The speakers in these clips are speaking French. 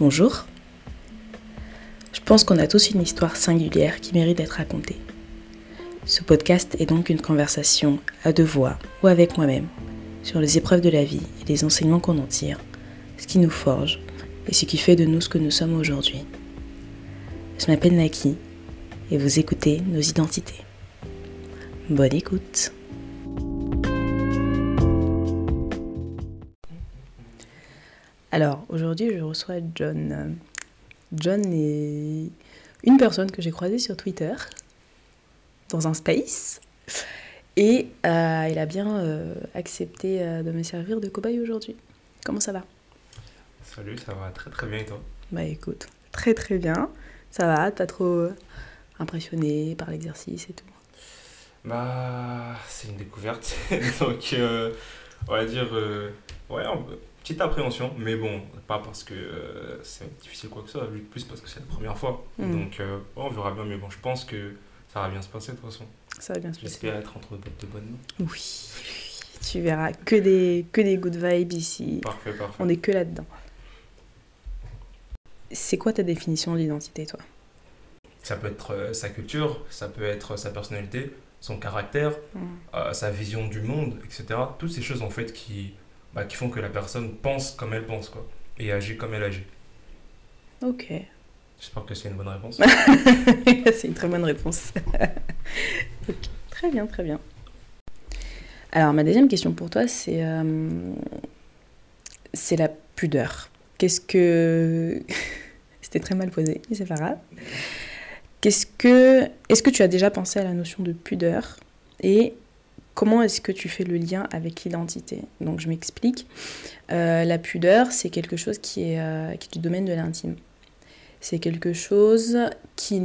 Bonjour. Je pense qu'on a tous une histoire singulière qui mérite d'être racontée. Ce podcast est donc une conversation à deux voix ou avec moi-même sur les épreuves de la vie et les enseignements qu'on en tire, ce qui nous forge et ce qui fait de nous ce que nous sommes aujourd'hui. Je m'appelle Naki et vous écoutez nos identités. Bonne écoute. Alors, aujourd'hui, je reçois John. John est une personne que j'ai croisée sur Twitter, dans un space, et euh, il a bien euh, accepté euh, de me servir de cobaye aujourd'hui. Comment ça va? Salut, ça va très très bien et toi? Bah écoute, très très bien. Ça va, pas trop impressionné par l'exercice et tout? Bah, c'est une découverte. Donc, on va dire, ouais, petite appréhension, mais bon, pas parce que c'est difficile quoi que soit, plus parce que c'est la première fois. Mm. Donc, on verra bien, mais bon, je pense que ça va bien se passer de toute façon. Ça va bien se passer. J'espère être entre de bonnes mains. Oui, tu verras que des, que des good vibes ici. Parfait, parfait. On est que là-dedans. C'est quoi ta définition d'identité, toi? Ça peut être euh, sa culture, ça peut être sa personnalité, son caractère, mm. euh, sa vision du monde, etc. Toutes ces choses, en fait, qui, bah, qui font que la personne pense comme elle pense, quoi, et agit comme elle agit. Ok. J'espère que c'est une bonne réponse. c'est une très bonne réponse. Très bien, très bien. Alors, ma deuxième question pour toi, c'est euh, c'est la pudeur. Qu'est-ce que. C'était très mal posé, mais c'est pas grave. Qu'est-ce que. Est-ce que tu as déjà pensé à la notion de pudeur Et comment est-ce que tu fais le lien avec l'identité? Donc, je m'explique. Euh, la pudeur, c'est quelque chose qui est, euh, qui du domaine de l'intime. C'est quelque chose qui,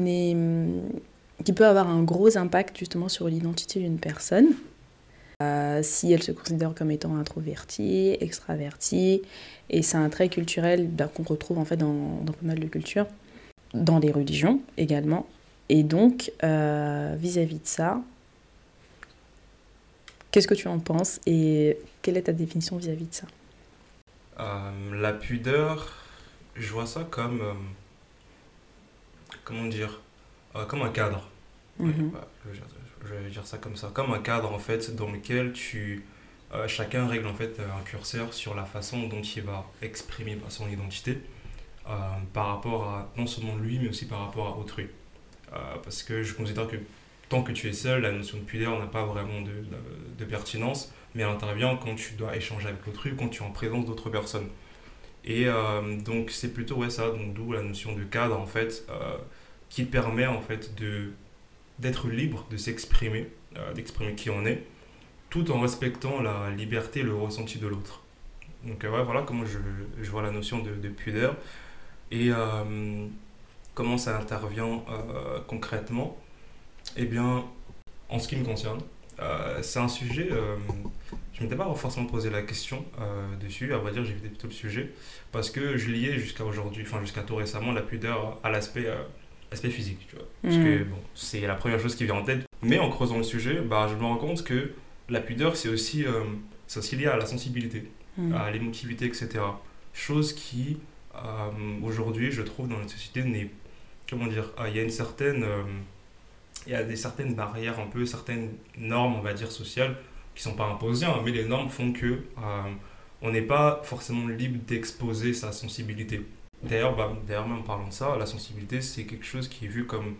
qui peut avoir un gros impact justement sur l'identité d'une personne. Euh, si elle se considère comme étant introvertie, extravertie, et c'est un trait culturel bah, qu'on retrouve en fait dans, pas mal de cultures, dans les religions également. Et donc, vis-à-vis de ça, qu'est-ce que tu en penses et quelle est ta définition vis-à-vis de ça euh, La pudeur, je vois ça comme comment dire, euh, comme un cadre. Mhm. je, vais dire ça comme ça, comme un cadre en fait dans lequel tu, euh, chacun règle en fait un curseur sur la façon dont il va exprimer son identité euh, par rapport à non seulement lui mais aussi par rapport à autrui. parce que je considère que tant que tu es seul, la notion de pudeur n'a pas vraiment de, de, pertinence, mais elle intervient quand tu dois échanger avec autrui, quand tu es en présence d'autres personnes. Et donc c'est plutôt ouais, ça, donc d'où la notion de cadre en fait qui permet en fait d'être libre de s'exprimer, euh, d'exprimer qui on est, tout en respectant la liberté et le ressenti de l'autre. Donc euh, voilà comment je, je, vois la notion de, de pudeur et euh, comment ça intervient concrètement. Eh bien, en ce qui me concerne, c'est un sujet, je ne m'étais pas forcément posé la question dessus, à vrai dire j'évitais plutôt le sujet, parce que je liais jusqu'à aujourd'hui, enfin jusqu'à tout récemment, la pudeur à l'aspect aspect physique, tu vois. Parce que mm. bon, c'est la première chose qui vient en tête. Mais en creusant le sujet, bah, je me rends compte que la pudeur, c'est aussi, euh, aussi lié à la sensibilité, mm. à l'émotivité, etc. Chose qui, euh, aujourd'hui, je trouve, dans notre société, n'est. Comment dire Il y a une certaine. Euh, il y a des certaines barrières, un peu, certaines normes, on va dire, sociales, qui sont pas imposées, hein, mais les normes font que on n'est pas forcément libre d'exposer sa sensibilité. D'ailleurs, bah, d'ailleurs, même en parlant de ça, la sensibilité, c'est quelque chose qui est vu comme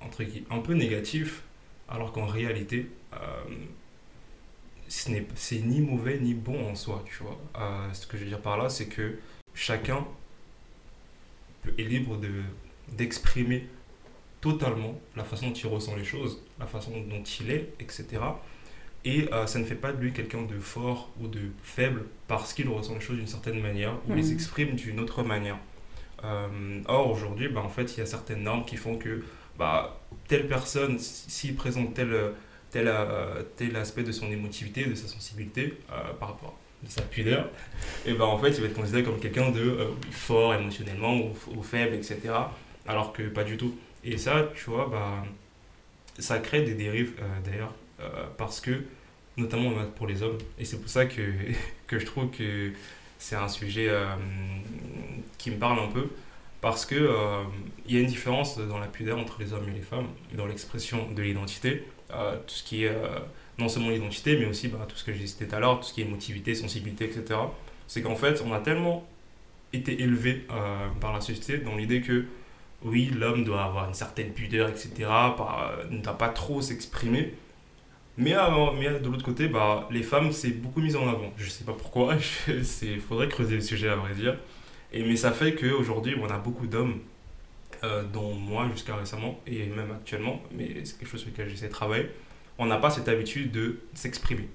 entre un peu négatif, alors qu'en réalité, euh, c'est ni mauvais ni bon en soi, tu vois. Euh, ce que je veux dire par là, c'est que chacun est libre de, d'exprimer totalement la façon dont il ressent les choses, la façon dont il est, etc. Et euh, ça ne fait pas de lui quelqu'un de fort ou de faible parce qu'il ressent les choses d'une certaine manière ou les mmh. exprime d'une autre manière. Euh, or, aujourd'hui, bah, en fait, il y a certaines normes qui font que bah, telle personne, s'il présente tel, tel, euh, tel aspect de son émotivité, de sa sensibilité par rapport à sa pudeur, et ben en fait, il va être considéré comme quelqu'un de fort émotionnellement ou, faible, etc. Alors que pas du tout. Et ça, tu vois, bah, ça crée des dérives d'ailleurs, parce que, notamment pour les hommes, et c'est pour ça que, que je trouve que c'est un sujet qui me parle un peu parce que il y a une différence dans la pudeur entre les hommes et les femmes, dans l'expression de l'identité, tout ce qui est non seulement l'identité, mais aussi bah, tout ce que j'ai cité tout à l'heure, tout ce qui est émotivité, sensibilité, etc. C'est qu'en fait, on a tellement été élevé euh, par la société dans l'idée que oui, l'homme doit avoir une certaine pudeur, etc., euh, ne doit pas trop s'exprimer. Mais, mais de l'autre côté, bah, les femmes, c'est beaucoup mis en avant. Je ne sais pas pourquoi, il faudrait creuser le sujet à vrai dire. Et, mais ça fait qu'aujourd'hui, on a beaucoup d'hommes, euh, dont moi jusqu'à récemment, et même actuellement, mais c'est quelque chose sur lequel j'essaie de travailler, on n'a pas cette habitude de s'exprimer.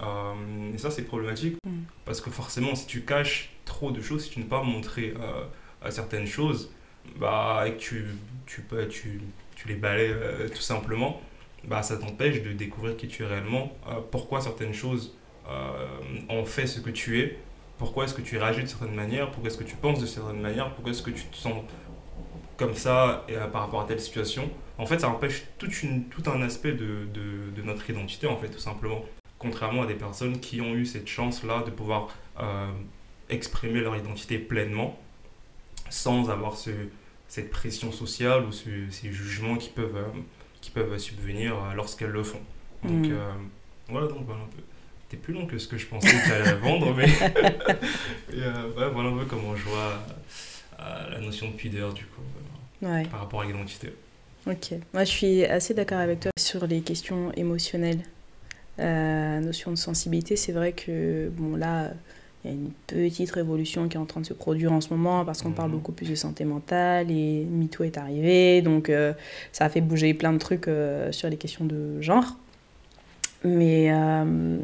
Euh, et ça, c'est problématique mm. parce que forcément, si tu caches trop de choses, si tu ne pas montrer euh, certaines choses, bah, et que tu, tu, tu, tu les balais euh, tout simplement, bah, ça t'empêche de découvrir qui tu es réellement, pourquoi certaines choses ont fait ce que tu es, pourquoi est-ce que tu réagis de certaines manières, pourquoi est-ce que tu penses de certaines manières, pourquoi est-ce que tu te sens comme ça par rapport à telle situation. En fait, ça empêche tout un aspect de, de, notre identité, en fait, tout simplement. Contrairement à des personnes qui ont eu cette chance-là de pouvoir euh, exprimer leur identité pleinement, sans avoir ce, cette pression sociale ou ce, ces jugements qui peuvent, euh, qui peuvent subvenir euh, lorsqu'elles le font. Donc, mm. voilà, donc voilà un peu. C'était plus long que ce que je pensais que j'allais vendre, mais voilà un peu comment je vois la notion de pudeur, du coup par rapport à l'identité. Ok, moi je suis assez d'accord avec toi sur les questions émotionnelles. La notion de sensibilité, c'est vrai que bon là, il y a une petite révolution qui est en train de se produire en ce moment parce qu'on parle mhm. beaucoup plus de santé mentale et MeToo est arrivé, donc euh, ça a fait bouger plein de trucs euh, sur les questions de genre. Mais euh,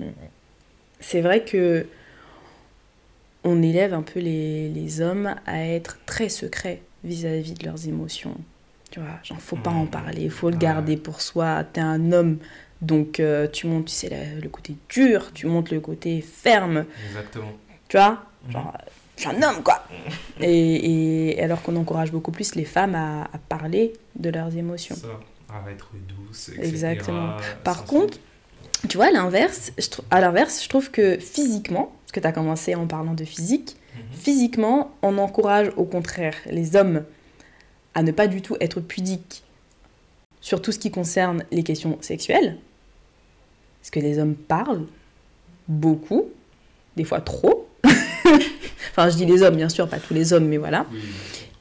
c'est vrai que on élève un peu les, les hommes à être très secrets vis-à-vis de leurs émotions. Tu vois, genre, faut pas en parler, il faut le garder pour soi. T'es un homme, donc euh, tu montes, tu sais, le, côté dur, tu montes le côté ferme. Exactement. Tu vois, mmh. genre, je suis un homme, quoi. Mmh. et, et, alors qu'on encourage beaucoup plus les femmes à, à parler de leurs émotions. Ça, à être douce, etc. Exactement. Par contre, tu vois, à l'inverse, à l'inverse, je trouve que physiquement, parce que tu as commencé en parlant de physique, Mhm. Physiquement, on encourage au contraire les hommes à ne pas du tout être pudiques sur tout ce qui concerne les questions sexuelles. Parce que les hommes parlent beaucoup, des fois trop. enfin, je dis les hommes, bien sûr, pas tous les hommes, mais voilà.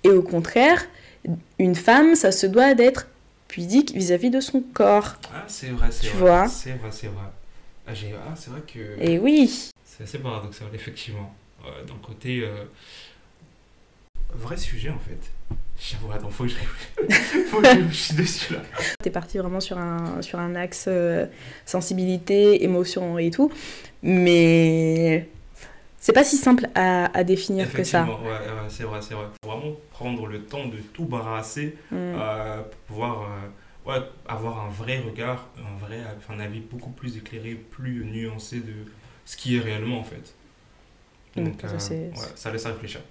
Et au contraire, une femme, ça se doit d'être pudique vis-à-vis de son corps. Ah, c'est vrai, c'est vrai. C'est vrai, c'est vrai. Ah, ah, c'est vrai que. Et oui. C'est assez paradoxal, effectivement. Euh, le côté euh, vrai sujet en fait. J'avoue, attends, faut que je, faut que je réfléchisse dessus là. T'es parti vraiment sur un, sur un axe euh, sensibilité, émotion et tout, mais c'est pas si simple à, à définir que ça. Ouais, ouais c'est vrai, c'est vrai. Faut vraiment prendre le temps de tout brasser mm. pour pouvoir ouais, avoir un vrai regard, un, vrai, un avis beaucoup plus éclairé, plus nuancé de ce qui est réellement en fait. Donc, euh, ça laisse réfléchir.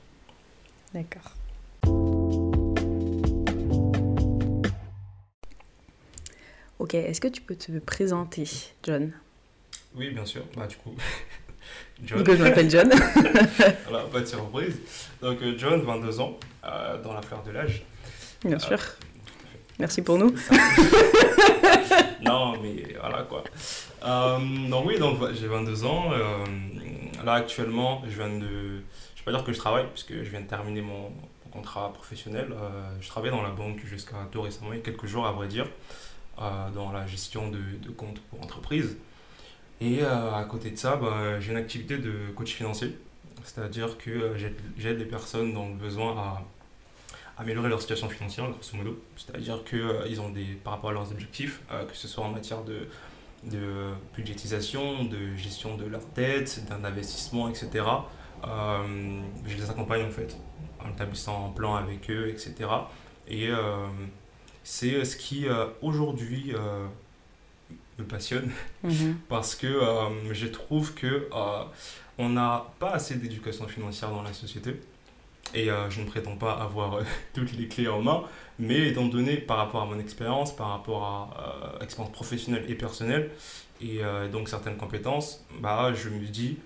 D'accord. Ok, est-ce que tu peux te présenter, John? Oui, bien sûr. Bah, du coup, John. je m'appelle John. voilà, pas de surprise. Donc, euh, John, 22 ans, euh, dans la fleur de l'âge. Bien sûr. Merci pour nous. non, mais voilà quoi. donc, oui, donc, j'ai 22 ans là actuellement, je viens de. Je ne vais pas dire que je travaille, puisque je viens de terminer mon, contrat professionnel. Euh, je travaille dans la banque jusqu'à tout récemment, il y a quelques jours à vrai dire, euh, dans la gestion de, de comptes pour entreprise. Et euh, à côté de ça, bah, j'ai une activité de coach financier, c'est-à-dire que j'aide les personnes dans le besoin à améliorer leur situation financière, grosso modo. C'est-à-dire qu'ils ont des, par rapport à leurs objectifs, que ce soit en matière de de budgétisation, de gestion de leur dette, d'un investissement, etc. Euh, je les accompagne en fait en établissant un plan avec eux, etc. Et euh, c'est ce qui euh, aujourd'hui me passionne. Mhm. parce que je trouve que on n'a pas assez d'éducation financière dans la société. Et je ne prétends pas avoir toutes les clés en main, mais étant donné par rapport à mon expérience, par rapport à euh, expérience professionnelle et personnelle, et euh, donc certaines compétences, bah, je me dis,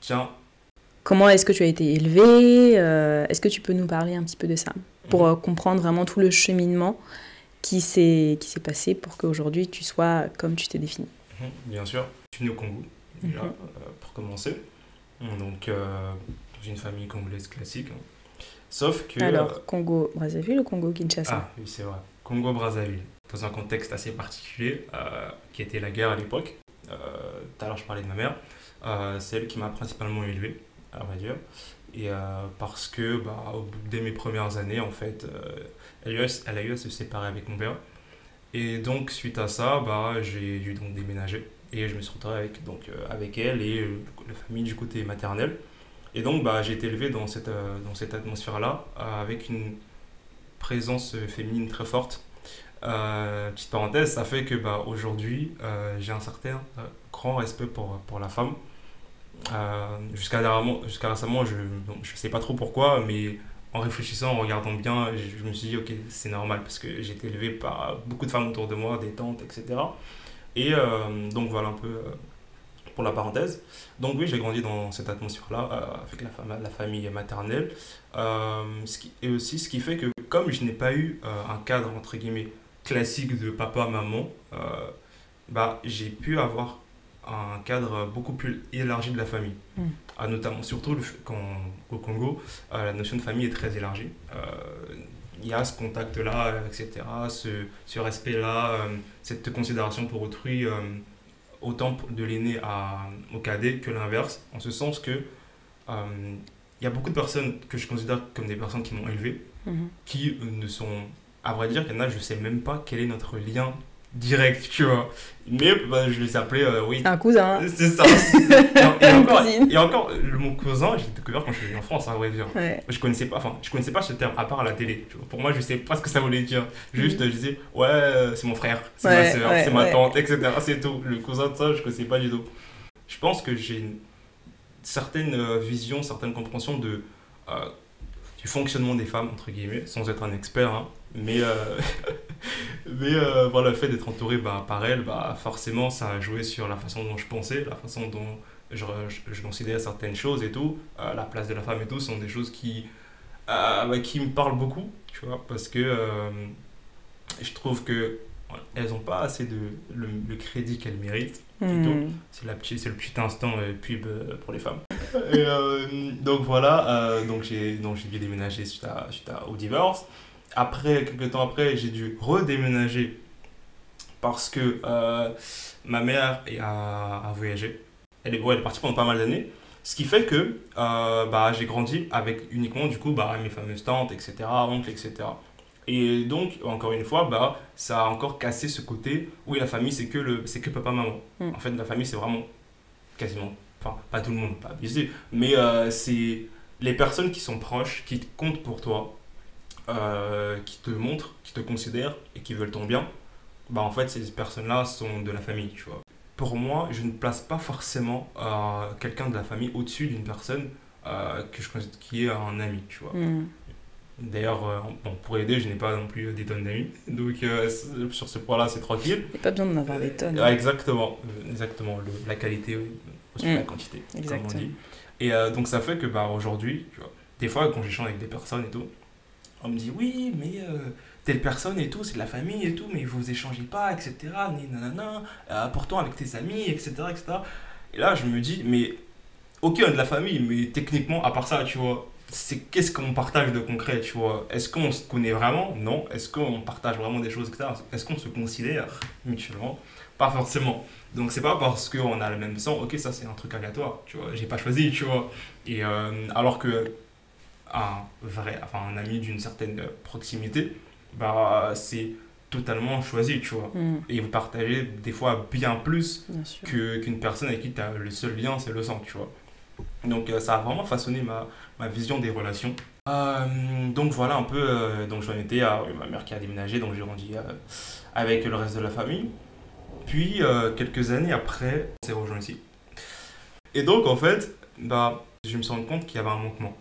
tiens, comment est-ce que tu as été élevé euh, Est-ce que tu peux nous parler un petit peu de ça? Pour Mhm. euh, comprendre vraiment tout le cheminement qui s'est qui s'est passé pour qu'aujourd'hui tu sois comme tu t'es défini Mhm, Bien sûr. Je suis né au Congo, déjà, Mhm. euh, pour commencer. Donc, euh, dans une famille congolaise classique. Sauf que. Alors, Congo Brazzaville ou Congo Kinshasa Ah, oui, c'est vrai. Congo-Brazzaville, dans un contexte assez particulier, euh, qui était la guerre à l'époque. Euh, Tout à l'heure, je parlais de ma mère. Euh, c'est elle qui m'a principalement élevé, à vrai dire. Et euh, parce que, bah, au bout- dès mes premières années, en fait, euh, elle, a eu, à- se séparer avec mon père. Et donc, suite à ça, bah, j'ai dû donc déménager. Et je me suis retrouvé avec, donc, euh, avec elle et la famille du côté maternel. Et donc, bah, j'ai été élevé dans cette, dans cette atmosphère-là, avec une présence féminine très forte. Petite parenthèse, ça fait que bah, aujourd'hui, j'ai un certain grand respect pour, pour la femme. Euh, Jusqu'à récemment, jusqu'à récemment, je ne sais pas trop pourquoi, mais en réfléchissant, en regardant bien, je, me suis dit, ok, c'est normal, parce que j'ai été élevé par beaucoup de femmes autour de moi, des tantes, etc. Et euh, donc voilà un peu euh, pour la parenthèse. Donc oui, j'ai grandi dans cette atmosphère-là, avec la, fam- la famille maternelle. Et aussi, ce qui fait que comme je n'ai pas eu un cadre, entre guillemets, classique de papa, maman, euh, bah, j'ai pu avoir un cadre beaucoup plus élargi de la famille. Mm. Ah, notamment, surtout le quand, au Congo, euh, la notion de famille est très élargie. Euh, il y a ce contact-là, etc., ce, ce respect-là, euh, cette considération pour autrui, autant de l'aîné au cadet que l'inverse, en ce sens que il y a beaucoup de personnes que je considère comme des personnes qui m'ont élevé, Mhm. qui ne sont, à vrai dire, qu'il y en a, je sais même pas quel est notre lien direct, tu vois. Mais bah, je les appelais, euh, oui, Un cousin. c'est ça. et, et encore, et encore, mot cousin, j'ai découvert quand je suis venu en France, à vrai dire. Ouais. Je connaissais pas, enfin, je connaissais pas ce terme à part à la télé. tu vois. Pour moi, je sais pas ce que ça voulait dire. Juste, je disais, ouais, euh, c'est mon frère, c'est ma Ouais, soeur, ouais, c'est ma ouais. tante, etc. C'est tout. Le cousin de ça, je connaissais pas du tout. Je pense que j'ai une certaine euh, vision, certaine compréhension de, euh, du fonctionnement des femmes, entre guillemets, sans être un expert, hein. mais, euh, mais euh, voilà, le fait d'être entouré bah, par elle, bah, forcément, ça a joué sur la façon dont je pensais, la façon dont je, je, je considérais certaines choses et tout. Euh, la place de la femme et tout sont des choses qui, euh, bah, qui me parlent beaucoup, tu vois, parce que euh, je trouve que elles n'ont pas assez de le, le crédit qu'elles méritent. Hmm. C'est la petite- c'est le petit instant pub pour les femmes. Et, donc voilà, donc j'ai donc j'ai dû déménager suite, à, suite à- au divorce. Après, quelques temps après, j'ai dû redéménager parce que euh, ma mère a, a voyagé. Elle est, ouais, elle est partie pendant pas mal d'années. Ce qui fait que euh, bah, j'ai grandi avec uniquement du coup bah, mes fameuses tantes, etc., oncles, etc. Et donc, encore une fois, bah, ça a encore cassé ce côté, oui, la famille, c'est que, le, c'est que papa, maman. Mm. En fait, la famille, c'est vraiment quasiment, enfin, pas tout le monde, pas abusé, mais euh, c'est les personnes qui sont proches, qui comptent pour toi, euh, qui te montrent, qui te considèrent et qui veulent ton bien. Bah, en fait, ces personnes-là sont de la famille, tu vois. Pour moi, je ne place pas forcément euh, quelqu'un de la famille au-dessus d'une personne euh, que je considère qui est un ami, tu vois. Hmm. D'ailleurs, bon, pour aider, je n'ai pas non plus des tonnes d'amis. Donc, sur ce point-là, c'est tranquille. Il n'y a pas besoin d'en avoir des tonnes. Exactement. Exactement. Le- la qualité au-dessus de Mm. la quantité, comme on Exactement. dit. Et donc, ça fait que bah, aujourd'hui, tu vois, des fois, quand j'échange avec des personnes et tout, on me dit oui, mais euh, telle personne et tout, c'est de la famille et tout, mais vous échangez pas, etc. Ni nanana, euh, pourtant avec tes amis, etc., etc. Et là, je me dis, mais ok, on est de la famille, mais techniquement, à part ça, tu vois, c'est qu'est-ce qu'on partage de concret, tu vois? Est-ce qu'on se connaît vraiment? Non. Est-ce qu'on partage vraiment des choses, etc. Est-ce qu'on se considère mutuellement? Pas forcément. Donc c'est pas parce qu'on a le même sang, ok, ça c'est un truc aléatoire, tu vois. J'ai pas choisi, tu vois. Et euh, alors que un vrai, enfin un ami d'une certaine proximité, bah c'est totalement choisi, tu vois. Hmm, Et vous partagez des fois bien plus qu'une personne avec qui tu as le seul lien, c'est le sang, tu vois. Donc euh, ça a vraiment façonné ma, ma vision des relations. Euh, donc voilà un peu, euh, donc j'en étais à ma mère qui a déménagé, donc j'ai grandi euh, avec le reste de la famille. Puis euh, quelques années après, on s'est rejoint ici. Et donc en fait, bah, je me suis rendu compte qu'il y avait un manquement.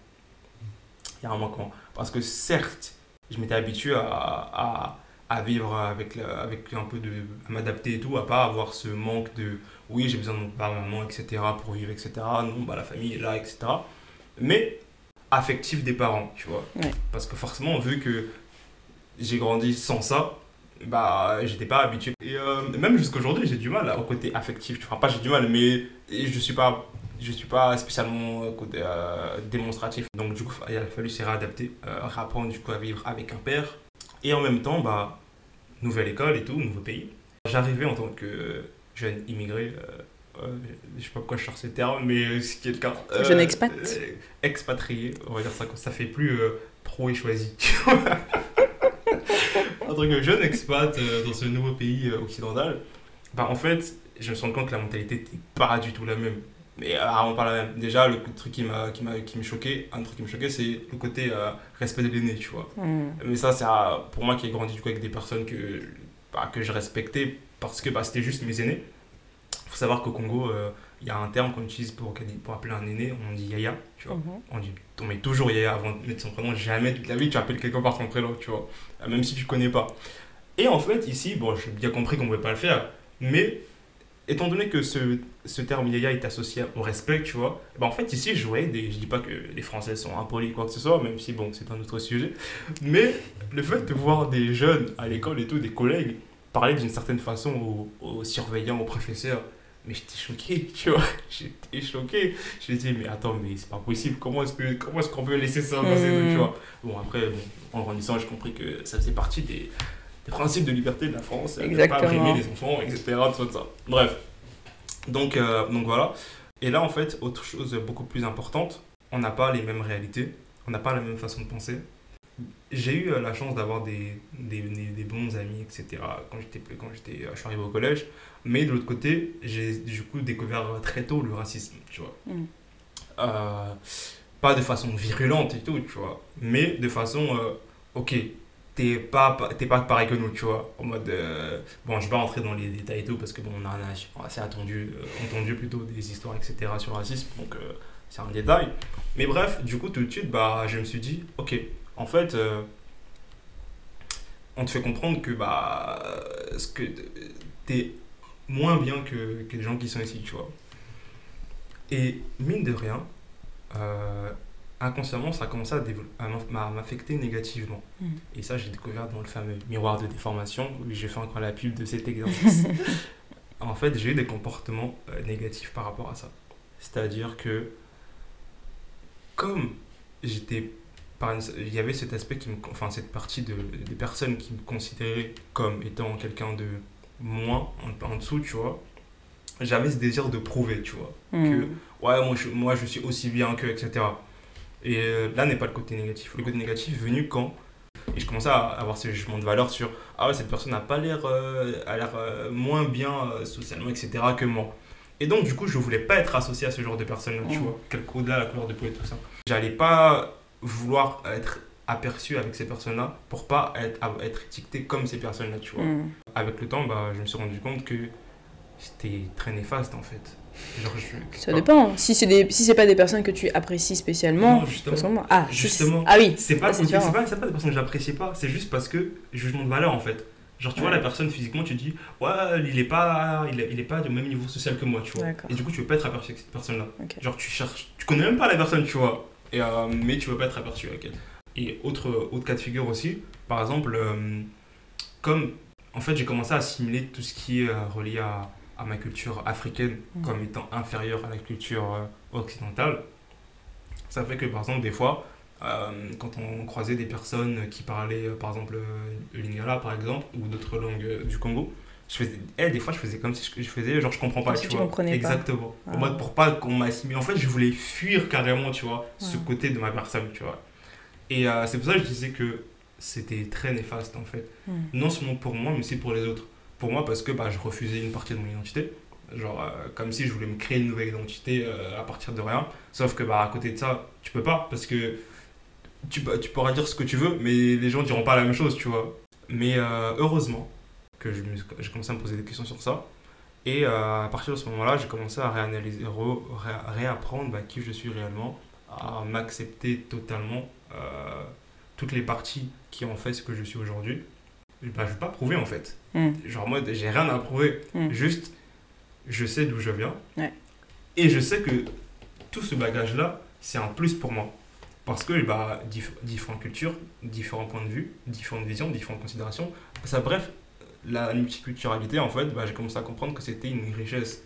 Il y a un manquement. Parce que certes, je m'étais habitué à, à, à vivre avec, avec un peu de... à m'adapter et tout, à pas avoir ce manque de oui, j'ai besoin de mon papa, maman, etc. pour vivre, etc. Non, bah la famille est là, etc. mais affectif des parents, tu vois. Ouais. Parce que forcément, vu que j'ai grandi sans ça, bah, j'étais pas habitué. Et euh, même jusqu'aujourd'hui, j'ai du mal au côté affectif. Enfin, pas j'ai du mal, mais je suis pas, je suis pas spécialement côté euh, démonstratif. Donc, du coup, il a fallu se réadapter, euh, apprendre du coup à vivre avec un père. Et en même temps, bah, nouvelle école et tout, nouveau pays. J'arrivais en tant que jeune immigré. Euh, je sais pas pourquoi je sors mais ce qui est le cas. Jeune expat. expatrié, on va dire ça ça fait plus pro et choisi. en tant que jeune expat euh, dans ce nouveau pays euh, occidental, bah, en fait, je me suis rendu compte que la mentalité n'était pas du tout la même. Mais euh, vraiment pas la même. Déjà, le truc qui m'a qui m'a qui me choquait, un truc qui me choquait, c'est le côté respect de l'aîné, tu vois. Mm. Mais ça, c'est pour moi qui ai grandi du coup avec des personnes que bah, que je respectais parce que bah, c'était juste mes aînés. Faut savoir qu'au Congo, il y a un terme qu'on utilise pour, pour appeler un aîné, on dit yaya, tu vois. Mhm. On dit, on met toujours yaya avant de mettre son prénom, jamais toute la vie tu appelles quelqu'un par son prénom, tu vois. Euh, même si tu connais pas. Et en fait, ici, bon, j'ai bien compris qu'on ne pouvait pas le faire, mais étant donné que ce, ce terme yaya est associé au respect, tu vois, ben en fait, ici, je voyais des. Je dis pas que les Français sont impolis, quoi que ce soit, même si, bon, c'est un autre sujet, mais le fait de voir des jeunes à l'école et tout, des collègues, parler d'une certaine façon aux, aux surveillants, aux professeurs, mais j'étais choqué, tu vois. J'étais choqué. Je me dit, mais attends, mais c'est pas possible. Comment est-ce qu'on est qu'on peut laisser ça passer, Mmh. tu vois? Bon, après, bon, en grandissant, j'ai compris que ça faisait partie des principes de liberté de la France. De ne pas brimer les enfants, etc. Tout ça. Bref. Donc, euh, donc voilà. Et là, en fait, autre chose beaucoup plus importante, on n'a pas les mêmes réalités. On n'a pas la même façon de penser. J'ai eu euh, la chance d'avoir des, des, des, des bons amis, etc. Quand j'étais quand j'étais je suis arrivé au collège. Mais de l'autre côté, j'ai du coup découvert très tôt le racisme, tu vois. Mm. Euh, pas de façon virulente et tout, tu vois. Mais de façon, euh, ok, t'es pas, t'es pas pareil que nous, tu vois. En mode, euh, bon, je vais pas rentrer dans les détails et tout, parce que bon, on a assez attendu, euh, entendu plutôt des histoires, etc. sur le racisme, donc euh, c'est un détail. Mais bref, du coup, tout de suite, bah, je me suis dit, ok, en fait, on te fait comprendre que, bah, ce que t'es moins bien que, que les gens qui sont ici, tu vois. Et mine de rien, inconsciemment, ça a commencé à, m'affecter négativement. Mm. Et ça, j'ai découvert dans le fameux miroir de déformation, où j'ai fait encore la pub de cet exercice. en fait, j'ai eu des comportements euh, négatifs par rapport à ça. C'est-à-dire que, comme j'étais. Il y avait cet aspect, qui me, enfin cette partie de, des personnes qui me considéraient comme étant quelqu'un de moins en, en dessous, tu vois. J'avais ce désir de prouver, tu vois Mm. ouais, moi je, moi je suis aussi bien que, etc. Et euh, là n'est pas le côté négatif. Le côté négatif est venu quand et je commençais à avoir ce jugement de valeur sur ah ouais, cette personne n'a pas l'air euh, a l'air euh, moins bien euh, socialement, etc. que moi. Et donc, du coup, je voulais pas être associé à ce genre de personnes-là, tu Mm. vois, quel au-delà de la couleur de peau et tout ça. J'allais pas vouloir être aperçu avec ces personnes-là pour pas être, être étiqueté comme ces personnes-là, tu vois Mm. avec le temps, bah, je me suis rendu compte que c'était très néfaste en fait. Genre, je- Ça dépend. Si c'est des... si c'est pas des personnes que tu apprécies spécialement. Non, justement. Ah, Justement. Ah oui. C'est pas, c'est différent. pas, pas des personnes que j'apprécie pas, c'est juste parce que jugement de valeur en fait. Genre, tu vois la personne physiquement, tu dis, ouais, il est pas, il est, il est pas du même niveau social que moi, tu vois. Et du coup, tu veux pas être aperçu avec cette personne-là. Ok. Genre, tu cherches, tu connais même pas la personne, tu vois. Et, euh, mais tu veux pas être aperçu avec elle. Et autre, autre cas de figure aussi, par exemple, euh, comme en fait j'ai commencé à assimiler tout ce qui est euh, relié à, à ma culture africaine Mhm. comme étant inférieure à la culture euh, occidentale, ça fait que par exemple des fois, euh, quand on croisait des personnes qui parlaient euh, par exemple le lingala par exemple ou d'autres langues du Congo, je faisais, eh, des fois je faisais comme si je, je faisais genre je comprends pas, tu tu vois. comprenais pas. Exactement. Ah. En mode pour pas qu'on m'assimile. En fait, je voulais fuir carrément, tu vois, ce côté de ma personne, tu vois. Et euh, c'est pour ça que je disais que c'était très néfaste en fait. Mm. Non seulement pour moi, mais aussi pour les autres. Pour moi, parce que bah, je refusais une partie de mon identité. Genre, euh, comme si je voulais me créer une nouvelle identité euh, à partir de rien. Sauf que, bah, à côté de ça, tu peux pas. Parce que tu, peux- tu pourras dire ce que tu veux, mais les gens diront pas la même chose, tu vois. Mais euh, heureusement que j'ai commencé à me poser des questions sur ça. Et à partir de ce moment-là, j'ai commencé à réanalyser, re- ré- réapprendre bah, qui je suis réellement, à m'accepter totalement toutes les parties qui ont fait ce que je suis aujourd'hui. Bah, je ne vais pas prouver en fait. Mm. Genre, en mode, j'ai rien à prouver. Mm. Juste, je sais d'où je viens. Ouais. Et je sais que tout ce bagage-là, c'est un plus pour moi. Parce que bah, différentes cultures, différents points de vue, différentes visions, différentes considérations. Ça, bref, la multiculturalité, en fait, bah, j'ai commencé à comprendre que c'était une richesse.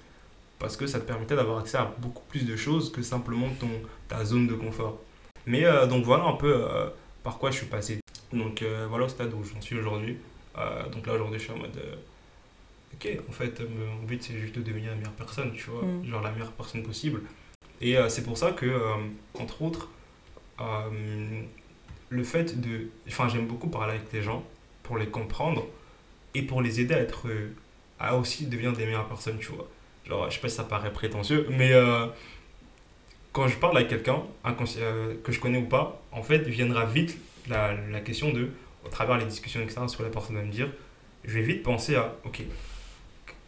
Parce que ça te permettait d'avoir accès à beaucoup plus de choses que simplement ton, ta zone de confort. Mais euh, donc voilà un peu euh, par quoi je suis passé. Donc euh, voilà au stade où j'en suis aujourd'hui. donc là aujourd'hui je suis en mode ok en fait mon but c'est juste de devenir la meilleure personne, tu vois, mm. genre la meilleure personne possible. Et c'est pour ça que entre autres le fait de... Enfin j'aime beaucoup parler avec les gens pour les comprendre et pour les aider à être à aussi devenir des meilleures personnes, tu vois. Genre, je sais pas si ça paraît prétentieux, mais euh, quand je parle à quelqu'un, euh, que je connais ou pas, en fait, viendra vite la, la, question de, au travers les discussions, etc., sur la personne va me dire, je vais vite penser à, ok,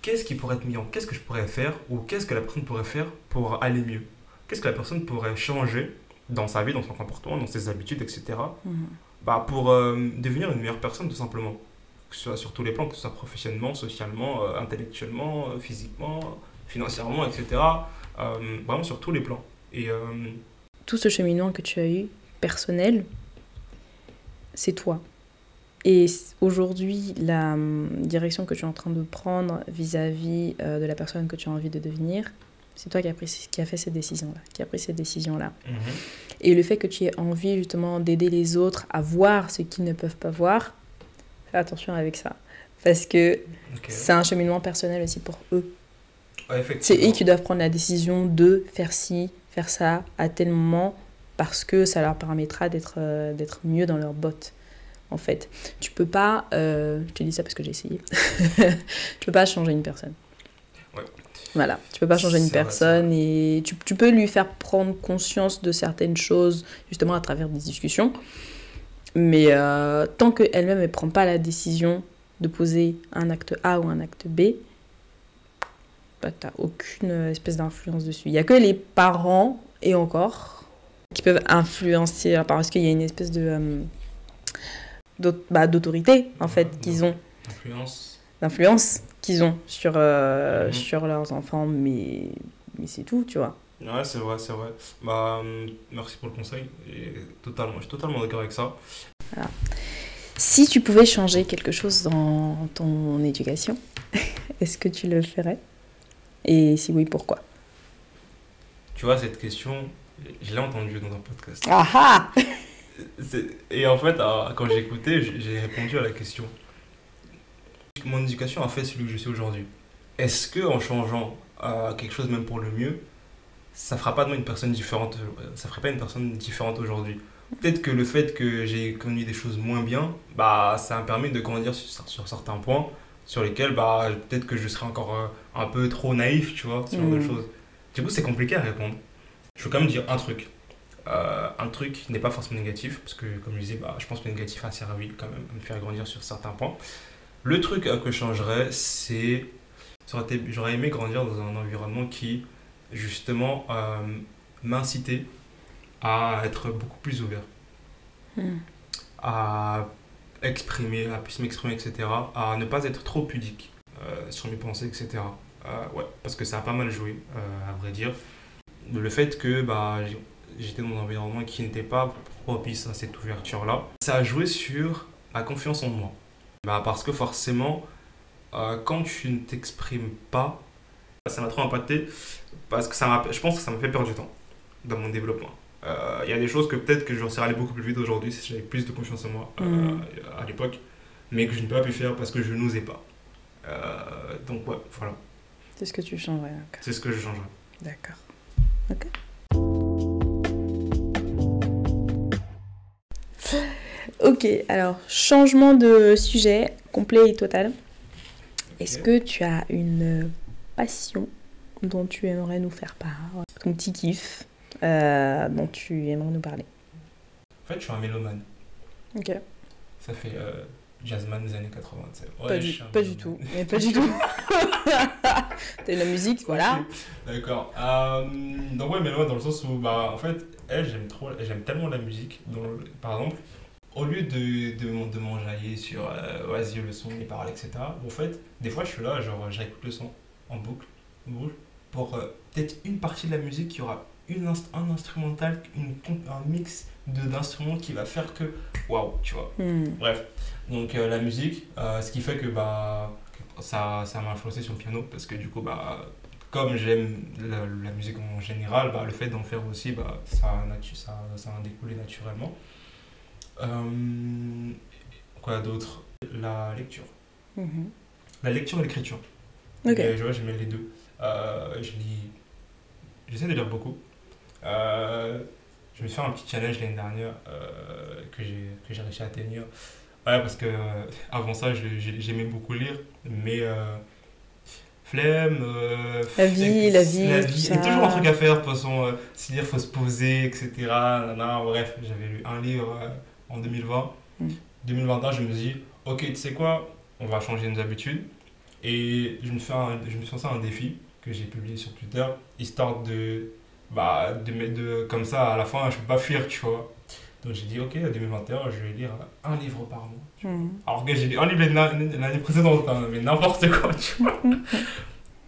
qu'est-ce qui pourrait être mieux Qu'est-ce que je pourrais faire Ou qu'est-ce que la personne pourrait faire pour aller mieux? Qu'est-ce que la personne pourrait changer dans sa vie, dans son comportement, dans ses habitudes, etc. Mhm. bah, pour euh, devenir une meilleure personne, tout simplement que ce soit sur tous les plans, que ce soit professionnellement, socialement, euh, intellectuellement, euh, physiquement, financièrement, etc. Euh, vraiment sur tous les plans. Et, Tout ce cheminement que tu as eu, personnel, c'est toi. Et aujourd'hui, la hum, direction que tu es en train de prendre vis-à-vis de la personne que tu as envie de devenir, c'est toi qui as, pris, qui a fait cette décision-là, qui a pris cette décision-là. Mhm. Et le fait que tu aies envie justement d'aider les autres à voir ce qu'ils ne peuvent pas voir, Fais attention avec ça. Parce que c'est un cheminement personnel aussi pour eux. c'est eux qui doivent prendre la décision de faire ci, faire ça à tel moment parce que ça leur permettra d'être euh, d'être mieux dans leurs bottes. En fait, tu peux pas, euh, je te dis ça parce que j'ai essayé, tu peux pas changer une personne. Ouais. Voilà, tu peux pas changer une personne et tu, tu, peux lui faire prendre conscience de certaines choses justement à travers des discussions. Mais euh, tant qu'elle-même ne prend pas la décision de poser un acte A ou un acte B, bah, tu n'as aucune espèce d'influence dessus. Il n'y a que les parents, et encore, qui peuvent influencer, parce qu'il y a une espèce de euh, bah, d'autorité, en fait, qu'ils ont. D'influence. D'influence qu'ils ont sur, euh, mhm. sur leurs enfants, mais, mais c'est tout, tu vois. Ouais, c'est vrai, c'est vrai. Bah, hum, merci pour le conseil. Et totalement, je suis totalement d'accord avec ça. Si tu pouvais changer quelque chose dans ton éducation, est-ce que tu le ferais? Et si oui, pourquoi? Tu vois, cette question, je l'ai entendue dans un podcast. Ah ah Et en fait, quand j'ai écouté, j'ai répondu à la question. Mon éducation a fait celui que je suis aujourd'hui. Est-ce que en changeant euh, quelque chose même pour le mieux, ça fera pas de moi une personne différente, ça ferait pas une personne différente aujourd'hui? Peut-être que le fait que j'ai connu des choses moins bien, bah, ça me permet de grandir sur, sur certains points sur lesquels bah, peut-être que je serais encore euh, un peu trop naïf, tu vois, ce genre de mm. choses. Du coup, c'est compliqué à répondre. Je veux quand même dire un truc. Euh, un truc qui n'est pas forcément négatif, parce que comme je disais, bah, je pense que le négatif a servi quand même à me faire grandir sur certains points. Le truc euh, que je changerais, c'est. J'aurais aimé grandir dans un environnement qui justement euh, m'inciter à être beaucoup plus ouvert, hmm. à exprimer, à plus m'exprimer, etc., à ne pas être trop pudique sur mes pensées, etc. Ouais, parce que ça a pas mal joué, à vrai dire. Le fait que bah, j'étais dans un environnement qui n'était pas propice à cette ouverture-là, ça a joué sur ma confiance en moi. Bah, parce que forcément, quand tu ne t'exprimes pas, ça m'a trop impacté parce que ça je pense que ça m'a fait perdre du temps dans mon développement. Euh, il y a des choses que peut-être que je serais allé beaucoup plus vite aujourd'hui si j'avais plus de confiance en moi euh, mm. à l'époque, mais que je n'ai pas pu faire parce que je n'osais pas. Euh, donc ouais, voilà. C'est ce que tu changerais. C'est ce que je changerais. D'accord. Ok. Ok, alors changement de sujet complet et total. Est-ce que tu as une passion dont tu aimerais nous faire part Ton petit kiff euh, dont tu aimerais nous parler? En fait, je suis un mélomane. Ok. Ça fait euh, jazzman des années 80. pas, du, pas du, tout. Mais pas du tout. T'as la musique, voilà. D'accord. Euh, donc ouais, mélomane dans le sens où, bah, en fait, elle, j'aime trop, j'aime tellement la musique. par exemple, au lieu de, de, de m'enjailler sur euh, vas-y le son, les paroles, etc. En fait, des fois, je suis là, genre, j'écoute le son en boucle, boucle pour euh, peut-être une partie de la musique qui aura une un instrumental, une, un mix d'instruments qui va faire que waouh, tu vois. Hmm. Bref, donc euh, la musique, euh, ce qui fait que bah, ça ça m'a influencé sur le piano parce que du coup, bah, comme j'aime la, la, musique en général, bah, le fait d'en faire aussi, bah, ça, ça, ça a découlé naturellement. Euh, quoi d'autre? La lecture. Mhm. La lecture et l'écriture. Ok. je vois, j'aime les deux. je lis. J'essaie de lire beaucoup. Je me suis fait un petit challenge l'année dernière euh, que j'ai réussi à tenir. Ouais, parce que euh, avant ça, j'aimais beaucoup lire, mais euh, flemme. la vie, la vie. La vie. Il y a toujours un truc à faire, de toute façon. si lire, faut se poser, etc. Bref, j'avais lu un livre en 2020. 2021, je me dis, ok, tu sais quoi, on va changer nos habitudes. Et je me, fais je me suis lancé un défi que j'ai publié sur Twitter, histoire de bah, de, de, comme ça, à la fin, je peux pas fuir, tu vois. Donc j'ai dit, ok, 2021, je vais lire un livre par mois. Hmm. Alors que j'ai lu un livre l'année précédente, hein, mais n'importe quoi, tu vois.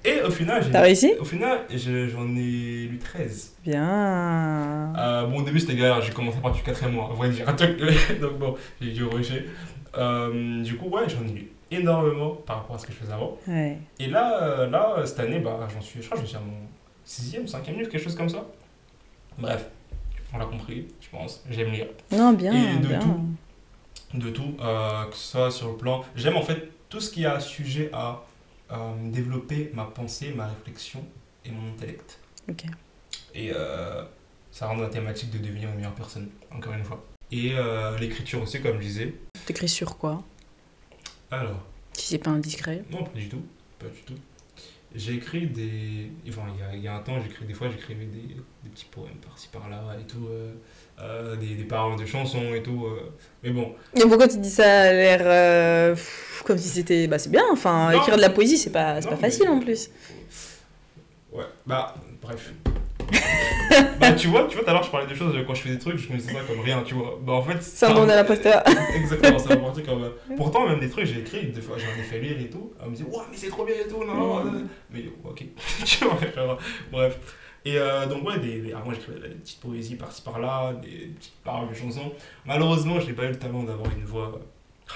Et au final, j'ai. réussi? Au final, j'en ai lu 13. Bien. Euh, bon, au début, c'était galère, j'ai commencé par du 4 mois, à vrai dire. Donc bon, j'ai dû rusher. Euh, du coup, ouais, j'en ai lu énormément par rapport à ce que je faisais avant. Ouais. Et là, euh, là, cette année, bah, j'en suis, je crois que je suis à mon sixième, cinquième livre, quelque chose comme ça? Bref, on l'a compris, je pense. J'aime lire. Non, bien. Et de bien. tout. De tout, euh, que ce soit sur le plan. J'aime en fait tout ce qui a sujet à euh, développer ma pensée, ma réflexion et mon intellect. Ok. Et euh, ça rend la thématique de devenir une meilleure personne, encore une fois. Et l'écriture aussi, comme je disais. T'écris sur quoi? Alors. Si c'est pas indiscret Non, pas du tout. Pas du tout. J'ai écrit des. Enfin, il y a, il y a un temps, j'écris des fois, j'écrivais des, des, petits poèmes par-ci par-là et tout, euh, euh, des, des, paroles de chansons et tout. Euh, mais bon. Mais pourquoi tu dis ça à l'air comme si c'était. Bah, c'est bien, enfin, écrire de la poésie, c'est pas, pas facile en plus. Ouais, bah, bref. bah, tu vois, tu vois, tout à l'heure, je parlais des choses quand je fais des trucs, je disais ça comme rien, tu vois. Bah, en fait. Ça me à la. Exactement, ça m'a comme. Pourtant, même des trucs, j'ai écrit, des fois, j'en ai fait lire et tout. On me dit, ouais, mais c'est trop bien et tout, non, mm. Mais, ok. tu vois, genre, bref. Et euh, donc, ouais, des, des, moi j'écrivais des petites poésies par-ci par-là, des petites paroles de chansons. Malheureusement, je n'ai pas eu le talent d'avoir une voix ah,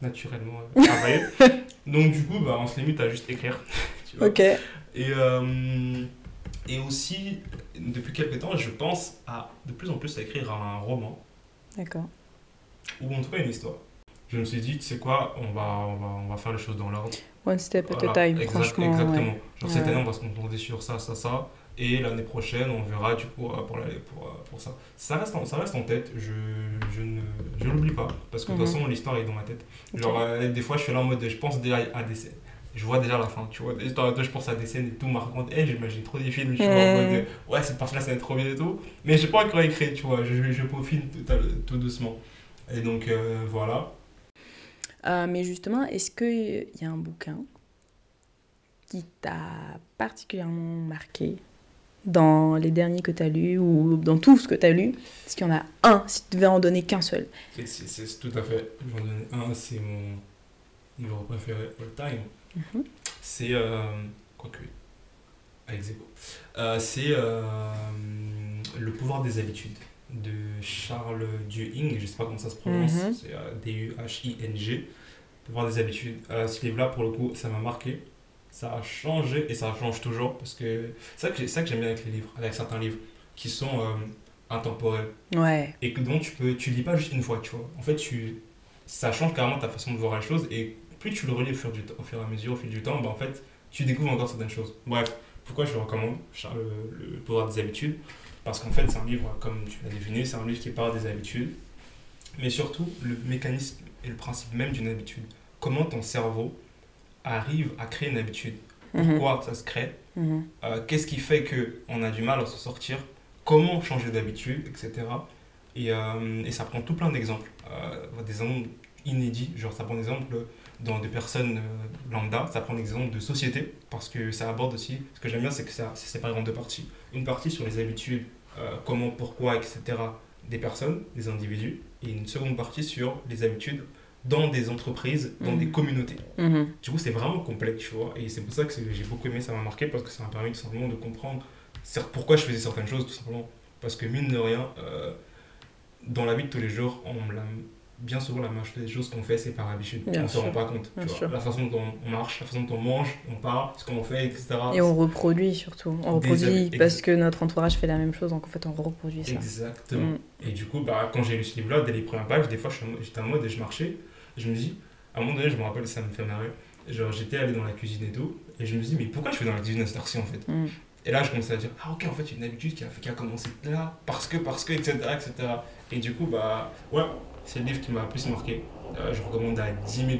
naturellement euh, travaillée. donc, du coup, bah, on se limite à juste écrire. tu vois. Ok. Et. Euh, et aussi, depuis quelques temps, je pense à de plus en plus à écrire un roman. D'accord. Ou en tout cas une histoire. Je me suis dit, tu sais quoi, on va, on va, on va faire les choses dans l'ordre. One step at a time, franchement. Exactement. Genre cette année, on va se concentrer sur ça, ça, ça. Et l'année prochaine, on verra du coup pour, pour, pour, pour ça. Ça reste, en, ça reste en tête, je, je ne je l'oublie pas. Parce que de toute mhm. façon, l'histoire est dans ma tête. Genre, euh, des fois, je suis là en mode, je pense déjà à des, je vois déjà la fin, tu vois. je pense à des scènes et tout, me raconte, hey, j'imagine trop des films, je suis en ouais, cette partie-là, ça va être trop bien et tout. Mais j'ai pas encore écrit, tu vois, je, je peaufine tout, tout, doucement. Et donc, euh, voilà. Euh, mais justement, est-ce qu'il y a un bouquin qui t'a particulièrement marqué dans les derniers que tu as lus ou dans tout ce que tu as lu? Est-ce qu'il y en a un, si tu devais en donner qu'un seul C'est tout à fait. J'en donner un, c'est mon livre préféré all time. Mhm. C'est. Euh, quoique. Avec euh, c'est euh, Le pouvoir des habitudes de Charles Duhigg. Je sais pas comment ça se prononce. Mhm. C'est D-U-H-I-N-G. Pouvoir des habitudes. ce livre-là, pour le coup, ça m'a marqué. Ça a changé et ça change toujours. Parce que c'est ça que j'aime bien avec les livres, avec certains livres qui sont intemporels. Ouais. Et que donc tu peux tu lis pas juste une fois, tu vois. En fait, tu ça change carrément ta façon de voir les choses et plus tu le relis au fur, du au fur et à mesure, au fil du temps, bah, en fait, tu découvres encore certaines choses. Bref, pourquoi je le recommande, le, le pouvoir des habitudes? Parce qu'en fait, c'est un livre, comme tu l'as deviné, c'est un livre qui parle des habitudes, mais surtout le mécanisme et le principe même d'une habitude. Comment ton cerveau arrive à créer une habitude? Mhm. Pourquoi ça se crée? Mhm. euh, Qu'est-ce qui fait qu'on a du mal à s'en sortir? Comment changer d'habitude, etc. Et, euh, et, ça prend tout plein d'exemples. Euh, des exemples inédits, genre ça prend des exemples dans des personnes euh, lambda. Ça prend l'exemple de société, parce que ça aborde aussi, ce que j'aime bien, c'est que ça c'est séparé en deux parties. Une partie sur les habitudes, euh, comment, pourquoi, etc. des personnes, des individus, et une seconde partie sur les habitudes dans des entreprises, dans des mhm. communautés. Mhm. Du coup, c'est vraiment complet, tu vois, et c'est pour ça que j'ai beaucoup aimé, ça m'a marqué, parce que ça m'a permis tout simplement de comprendre pourquoi je faisais certaines choses, tout simplement. Parce que mine de rien, euh, dans la vie de tous les jours, on l'a bien souvent la majorité des choses qu'on fait c'est par habitude Bien on ne se rend pas compte tu vois. la façon dont on marche la façon dont on mange on parle ce qu'on fait etc Et on reproduit surtout. On Des reproduit parce que notre entourage fait la même chose, donc en fait on reproduit ça. exactement Mm. et du coup bah, quand j'ai lu ce livre là dès les premières pages des fois suis j'étais en mode et je marchais et je me dis à un moment donné je me rappelle ça me fait marrer genre j'étais allé dans la cuisine et tout et je me dis mais pourquoi je fais dans la cuisine à cette heure-ci en fait? Mm. Et là, je commençais à dire, ah ok, en fait, il y a une habitude qui a, qui a commencé là, parce que, parce que, etc., etc. Et du coup, bah, ouais, c'est le livre qui m'a le plus marqué. Euh, je recommande à 10 000%,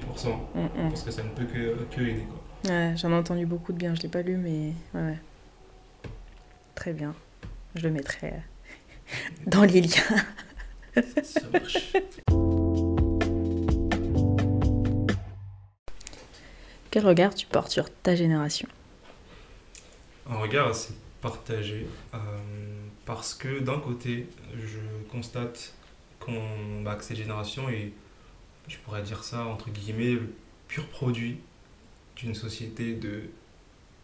Mm, mm. parce que ça ne peut que, que aider, quoi. Ouais, j'en ai entendu beaucoup de bien, je l'ai pas lu, mais ouais, ouais. Très bien. Je le mettrai euh, dans les liens. Ça marche. Quel regard tu portes sur ta génération? Un regard assez partagé, euh, parce que d'un côté, je constate qu'on, bah, que cette génération est, je pourrais dire ça, entre guillemets, le pur produit d'une société de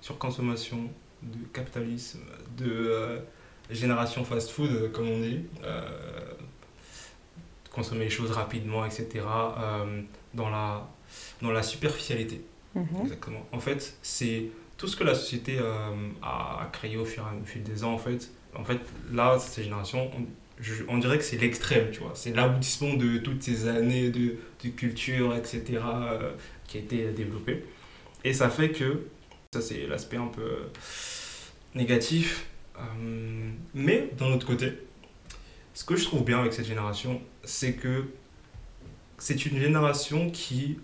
surconsommation, de capitalisme, de euh, génération fast-food, comme on dit, euh, consommer les choses rapidement, etc., euh, dans, la, dans la superficialité. Mhm. Exactement. En fait, c'est tout ce que la société euh, a créé au fur et fil des ans. En fait, en fait là, cette génération, on, je- on dirait que c'est l'extrême, tu vois. C'est l'aboutissement de toutes ces années de, de culture, etc., euh, qui a été développée. Et ça fait que, ça c'est l'aspect un peu euh, négatif. euh, mais d'un autre côté, ce que je trouve bien avec cette génération, c'est que c'est une génération qui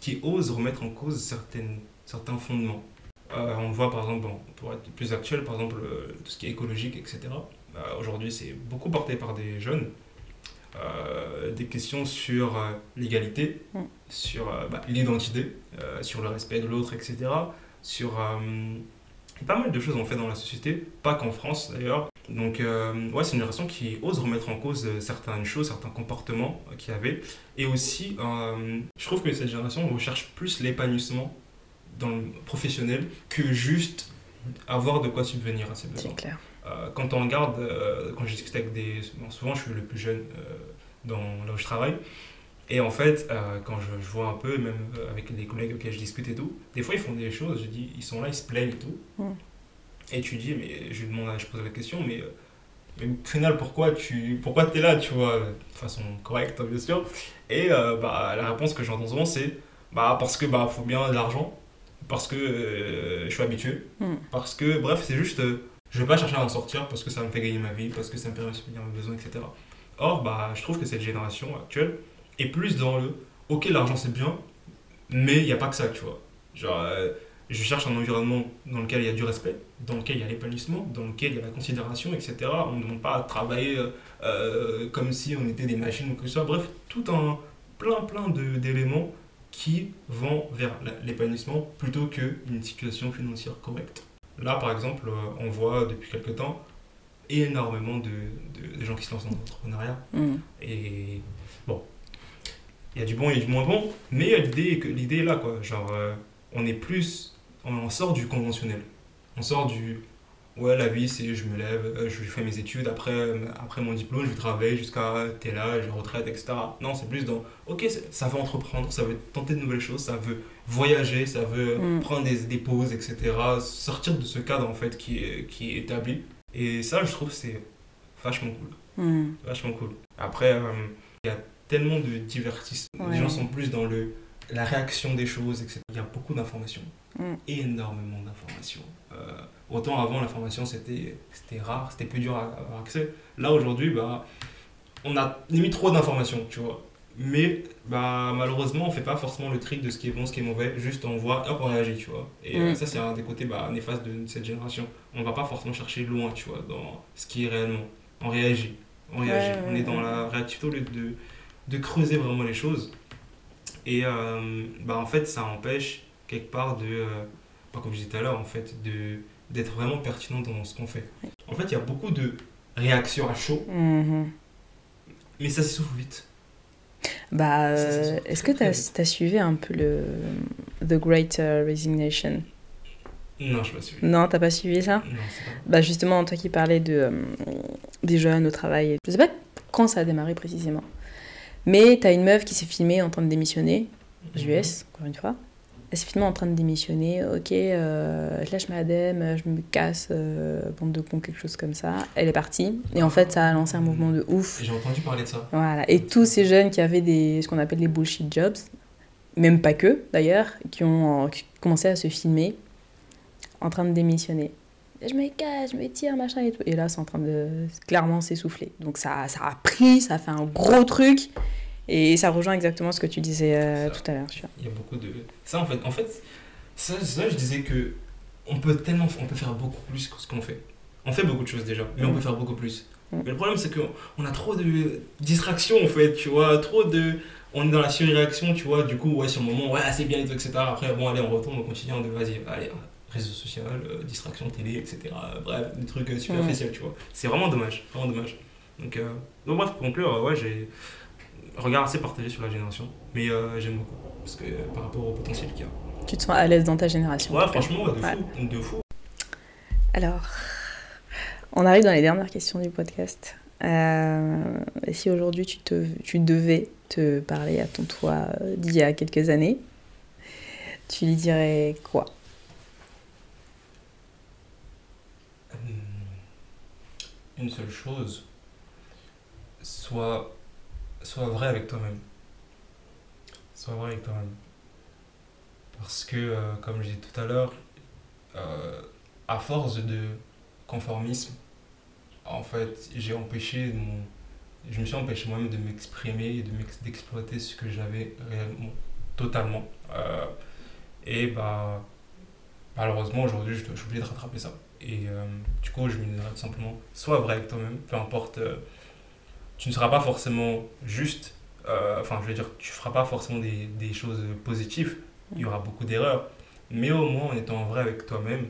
qui ose remettre en cause certaines, certains fondements. On voit par exemple, pour être plus actuel, par exemple tout ce qui est écologique, etc. Euh, Aujourd'hui, c'est beaucoup porté par des jeunes. Euh, des questions sur euh, l'égalité, Mm. sur euh, bah, l'identité, sur le respect de l'autre, etc. Sur pas mal de choses en fait dans la société, pas qu'en France d'ailleurs. Donc ouais, c'est une génération qui ose remettre en cause certaines choses, certains comportements qu'il y avait. Et aussi, je trouve que cette génération recherche plus l'épanouissement dans le professionnel que juste avoir de quoi subvenir à ses besoins. C'est clair. Euh, quand on regarde, euh, quand je discute avec des... bon, souvent, je suis le plus jeune euh, dans, là où je travaille. Et en fait, euh, quand je, je vois un peu, même avec les collègues auxquels je discute et tout, des fois, ils font des choses, je dis, ils sont là, ils se plaignent et tout. Mm. Et tu dis, mais je lui demande, je pose la question, mais, mais au final, pourquoi tu pourquoi es là, tu vois, de façon correcte, bien sûr. Et euh, bah, la réponse que j'entends souvent, c'est, bah, parce que bah, faut bien de l'argent, parce que euh, je suis habitué, Mm. parce que, bref, c'est juste, je vais pas chercher à en sortir parce que ça me fait gagner ma vie, parce que ça me permet de subvenir mes besoins, etc. Or, bah, je trouve que cette génération actuelle est plus dans le, ok, l'argent c'est bien, mais il n'y a pas que ça, tu vois. Genre, euh, je cherche un environnement dans lequel il y a du respect, dans lequel il y a l'épanouissement, dans lequel il y a la considération, etc. On ne demande pas à travailler euh, euh, comme si on était des machines ou que soit. Bref, tout un plein plein d'éléments qui vont vers l'épanouissement plutôt qu'une situation financière correcte. Là, par exemple, euh, on voit depuis quelques temps énormément de, de- de gens qui se lancent dans l'entrepreneuriat. Mm. Et bon, il y a du bon et du moins bon, mais l'idée est que- l'idée est là, quoi. Genre, euh, on est plus, on, on sort du conventionnel. On sort du, ouais, la vie, c'est je me lève, euh, je fais mes études, après, euh, après mon diplôme, je vais travailler jusqu'à tel âge, retraite, etc. Non, c'est plus dans, ok, ça veut entreprendre, ça veut tenter de nouvelles choses, ça veut voyager, ça veut Mm. prendre des, des pauses, etc. Sortir de ce cadre, en fait, qui est, qui est établi. Et ça, je trouve, c'est vachement cool Mm. vachement cool. Après, euh, il y a tellement de divertissement. Ouais. Les gens sont plus dans le, la réaction des choses, etc. Il y a beaucoup d'informations. Mm. Énormément d'informations. Euh, autant avant, l'information, c'était c'était rare, c'était plus dur à avoir accès. Là, aujourd'hui, bah, on a limite trop d'informations, tu vois. Mais bah, malheureusement, on fait pas forcément le trick de ce qui est bon, ce qui est mauvais. Juste on voit, hop, on réagit, tu vois. Et euh, Mm. ça, c'est un des côtés bah, néfastes de cette génération. On va pas forcément chercher loin, tu vois, dans ce qui est réellement. On réagit. On réagit. Ouais, on est dans la réactivité au lieu de, de creuser vraiment les choses. Et euh, bah, en fait, ça empêche quelque part de, euh, pas comme je disais tout à l'heure, en fait, de d'être vraiment pertinent dans ce qu'on fait. En fait, il y a beaucoup de réactions à chaud, Mhm. mais ça s'essouffle vite. Bah, euh, est-ce que tu as, suivi un peu le The Great euh, Resignation? Non, je pas suivi. Non, t'as pas suivi ça? Non, c'est pas. Bah justement, toi qui parlais de, euh, des jeunes au travail, je sais pas quand ça a démarré précisément, mais t'as une meuf qui s'est filmée en train de démissionner, aux Mhm. US, encore une fois. Elle s'est filmée en train de démissionner, ok, euh, je lâche ma ADEME, je me casse, euh, bande de cons, quelque chose comme ça. Elle est partie, et en fait ça a lancé un mouvement de ouf. J'ai entendu parler de ça. Voilà. Et tous ces jeunes qui avaient des, ce qu'on appelle les bullshit jobs, même pas que d'ailleurs, qui ont euh, commencé à se filmer en train de démissionner. Je me cache, je me tire, machin et tout. Et là, c'est en train de clairement s'essouffler. Donc ça, ça a pris, ça a fait un gros truc. Et ça rejoint exactement ce que tu disais euh, tout à l'heure. Il y a beaucoup de. Ça, en fait, en fait ça, ça, je disais que on peut tellement. On peut faire beaucoup plus que ce qu'on fait. On fait beaucoup de choses déjà, mais on Mm. peut faire beaucoup plus. Mm. Mais le problème, c'est qu'on a trop de distractions, en fait, tu vois. Trop de. On est dans la surréaction, tu vois. Du coup, ouais, sur le moment, ouais, c'est bien et tout, etc. Après, bon, allez, on retourne, on continue, on dit, vas-y, allez, réseau social, euh, distraction télé, etc. Bref, des trucs euh, superficiels, tu vois. C'est vraiment dommage, vraiment dommage. Donc, euh, donc bref, pour conclure, ouais, j'ai regard assez partagé sur la génération, mais euh, j'aime beaucoup, parce que euh, par rapport au potentiel qu'il y a. Tu te sens à l'aise dans ta génération. Ouais, franchement, de Ouais. fou, de fou. Alors, on arrive dans les dernières questions du podcast. Euh, si aujourd'hui tu, te, tu devais te parler à ton toi euh, d'il y a quelques années, tu lui dirais quoi? Hum, Une seule chose, sois, sois vrai avec toi-même. Sois vrai avec toi-même. Parce que, euh, comme je disais tout à l'heure, euh, à force de conformisme, en fait, j'ai empêché mon, je me suis empêché moi-même de m'exprimer et d'exploiter ce que j'avais réellement, totalement. Euh, et bah, malheureusement, aujourd'hui, je, suis obligé de rattraper ça. Et du coup, je me dirais tout simplement, sois vrai avec toi-même, peu importe. Tu ne seras pas forcément juste, euh, enfin, je veux dire, tu feras pas forcément des, des choses positives, il y aura beaucoup d'erreurs, mais au moins en étant vrai avec toi-même,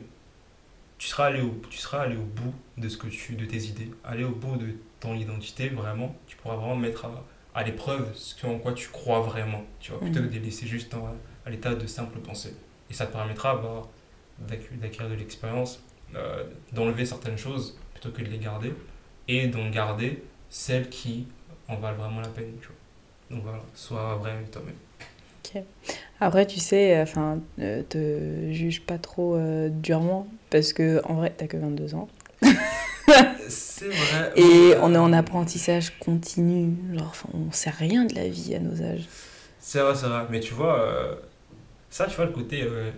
tu seras allé au, tu seras allé au bout de ce que tu, de tes idées, aller au bout de ton identité, vraiment, tu pourras vraiment mettre à, à l'épreuve ce en quoi tu crois vraiment, tu vois, plutôt que Mhm. de les laisser juste en- à l'état de simple pensée. Et ça te permettra bah, d'acqu- d'acquérir de l'expérience, euh, d'enlever certaines choses plutôt que de les garder, et d'en garder celles qui en valent vraiment la peine, tu vois. Donc voilà, sois vrai avec toi-même. Après, tu sais, enfin, euh, te juge pas trop euh, durement parce que en vrai, t'as que 22 ans. C'est vrai. Et on est en apprentissage continu. Genre, on sait rien de la vie à nos âges. C'est vrai, c'est vrai. Mais tu vois, euh, ça, tu vois, le côté. euh,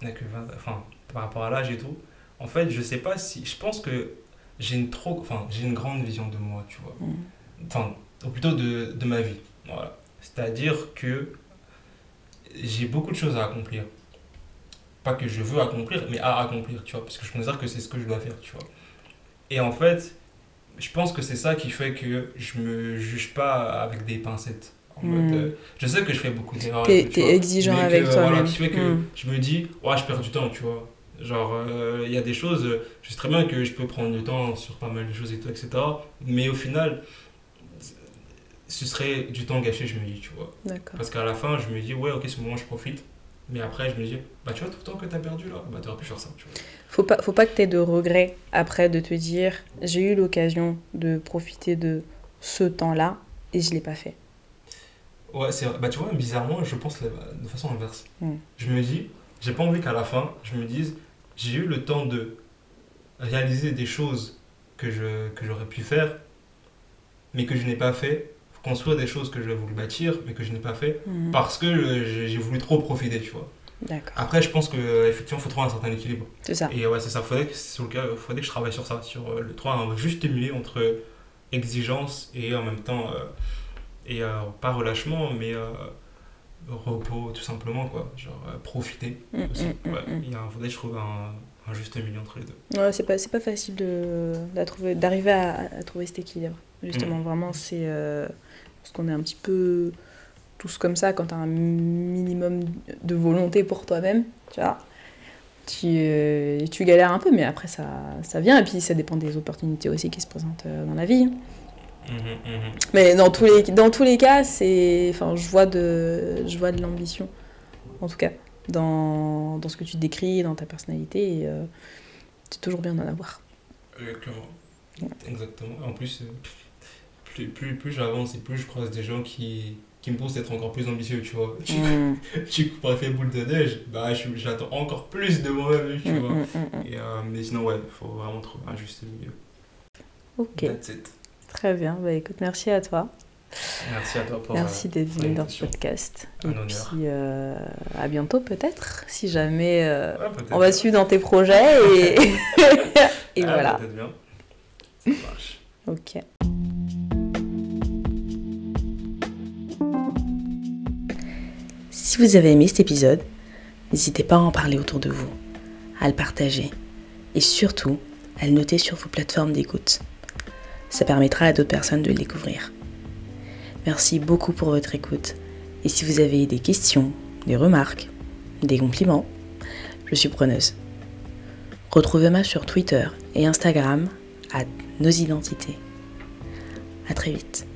que 20 enfin, par rapport à l'âge et tout. En fait, je sais pas si. Je pense que j'ai une trop. Enfin, j'ai une grande vision de moi, tu vois. Mm. Enfin, ou plutôt de, de ma vie. Voilà. C'est-à-dire que j'ai beaucoup de choses à accomplir. Pas que je veux accomplir, mais à accomplir, tu vois. Parce que je considère que c'est ce que je dois faire, tu vois. Et en fait, je pense que c'est ça qui fait que je me juge pas avec des pincettes. En Mm. mode, euh, je sais que je fais beaucoup d'erreurs. T'es- exigeant mais que, avec toi-même. Voilà, qui fait que Mm. je me dis, ouais, je perds du temps, tu vois. Genre, euh, il y a des choses, euh, je sais très bien que je peux prendre du temps sur pas mal de choses et tout, etc. Mais au final, ce serait du temps gâché, je me dis, tu vois. Parce qu'à la fin, je me dis, ouais, ok, ce moment, je profite. Mais après, je me dis, bah, tu vois, tout le temps que t'as perdu là, bah, t'aurais pu faire ça, tu vois. Faut pas, faut pas que tu aies de regrets après de te dire j'ai eu l'occasion de profiter de ce temps-là et je l'ai pas fait. Ouais, c'est. Bah, tu vois, bizarrement, je pense de façon inverse. Mm. Je me dis, j'ai pas envie qu'à la fin, je me dise, j'ai eu le temps de réaliser des choses que je que j'aurais pu faire, mais que je n'ai pas fait, construire des choses que j'aurais voulu bâtir, mais que je n'ai pas fait, Mhm. parce que j'ai voulu trop profiter, tu vois. Après, je pense que euh, effectivement, faut trouver un certain équilibre. C'est ça. Et ouais, c'est ça. Faudrait le cas, faudrait que je travaille sur ça, sur euh, le trouver un juste milieu entre exigence et en même temps, euh, et euh, pas relâchement, mais repos, tout simplement, quoi. Genre euh, profiter Mm, aussi. mm, mm, ouais. Il y a un- faudrait je trouve un, un juste milieu entre les deux. Ouais, c'est pas, c'est pas facile de, d'arriver à, à trouver cet équilibre. Justement, vraiment, c'est euh, parce qu'on est un petit peu tous comme ça quand tu as un minimum de volonté pour toi-même, tu vois. Tu, euh, tu galères un peu, mais après ça, ça vient, et puis ça dépend des opportunités aussi qui se présentent euh, dans la vie. Mhm, Mais dans tous les, dans tous les cas, c'est, enfin, je vois de, je vois de l'ambition, en tout cas. dans, dans, ce que tu décris, dans ta personnalité. Et c'est toujours bien d'en avoir. Exactement. Exactement. En plus, plus, plus, plus j'avance et plus je croise des gens qui, qui me poussent à être encore plus ambitieux, tu vois. Mm. Tu coupes fait boule de neige, bah, j'attends encore plus de moi-même, tu mm, vois. Mm, et, mais sinon, ouais, il faut vraiment trouver un juste milieu. Ok. Très bien. Bah, écoute, merci à toi. Merci à toi pour Merci d'être venu dans ce podcast. et puis euh, à bientôt peut-être, si jamais euh, on va suivre dans tes projets et, et ah, voilà. Peut-être bien. Ça marche. ok. Si vous avez aimé cet épisode, n'hésitez pas à en parler autour de vous, à le partager et surtout à le noter sur vos plateformes d'écoute. Ça permettra à d'autres personnes de le découvrir. Merci beaucoup pour votre écoute. Et si vous avez des questions, des remarques, des compliments, je suis preneuse. Retrouvez-moi sur Twitter et Instagram à nos identités. À très vite.